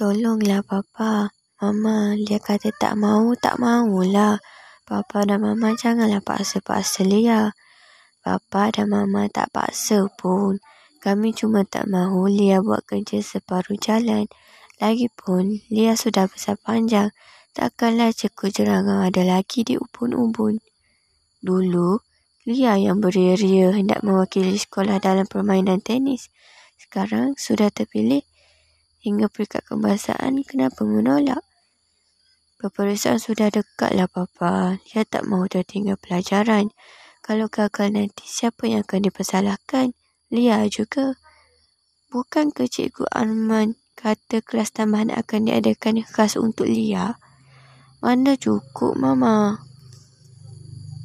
Tolonglah Papa. Mama, Lia kata tak mahu, tak mahulah. Papa dan Mama janganlah paksa-paksa Lia. Papa dan Mama tak paksa pun. Kami cuma tak mahu Lia buat kerja separuh jalan. Lagipun, Lia sudah besar panjang. Takkanlah cekut jerangang ada lagi di ubun-ubun. Dulu, Lia yang beria-ria hendak mewakili sekolah dalam permainan tenis. Sekarang sudah terpilih hingga peringkat kebangsaan. Kenapa menolak? Peperiksaan sudah dekatlah Papa. Dia tak mahu tertinggal pelajaran. Kalau gagal nanti, siapa yang akan dipersalahkan? Lia juga. Bukan ke Cikgu Arman kata kelas tambahan akan diadakan khas untuk Lia? Mana cukup, Mama?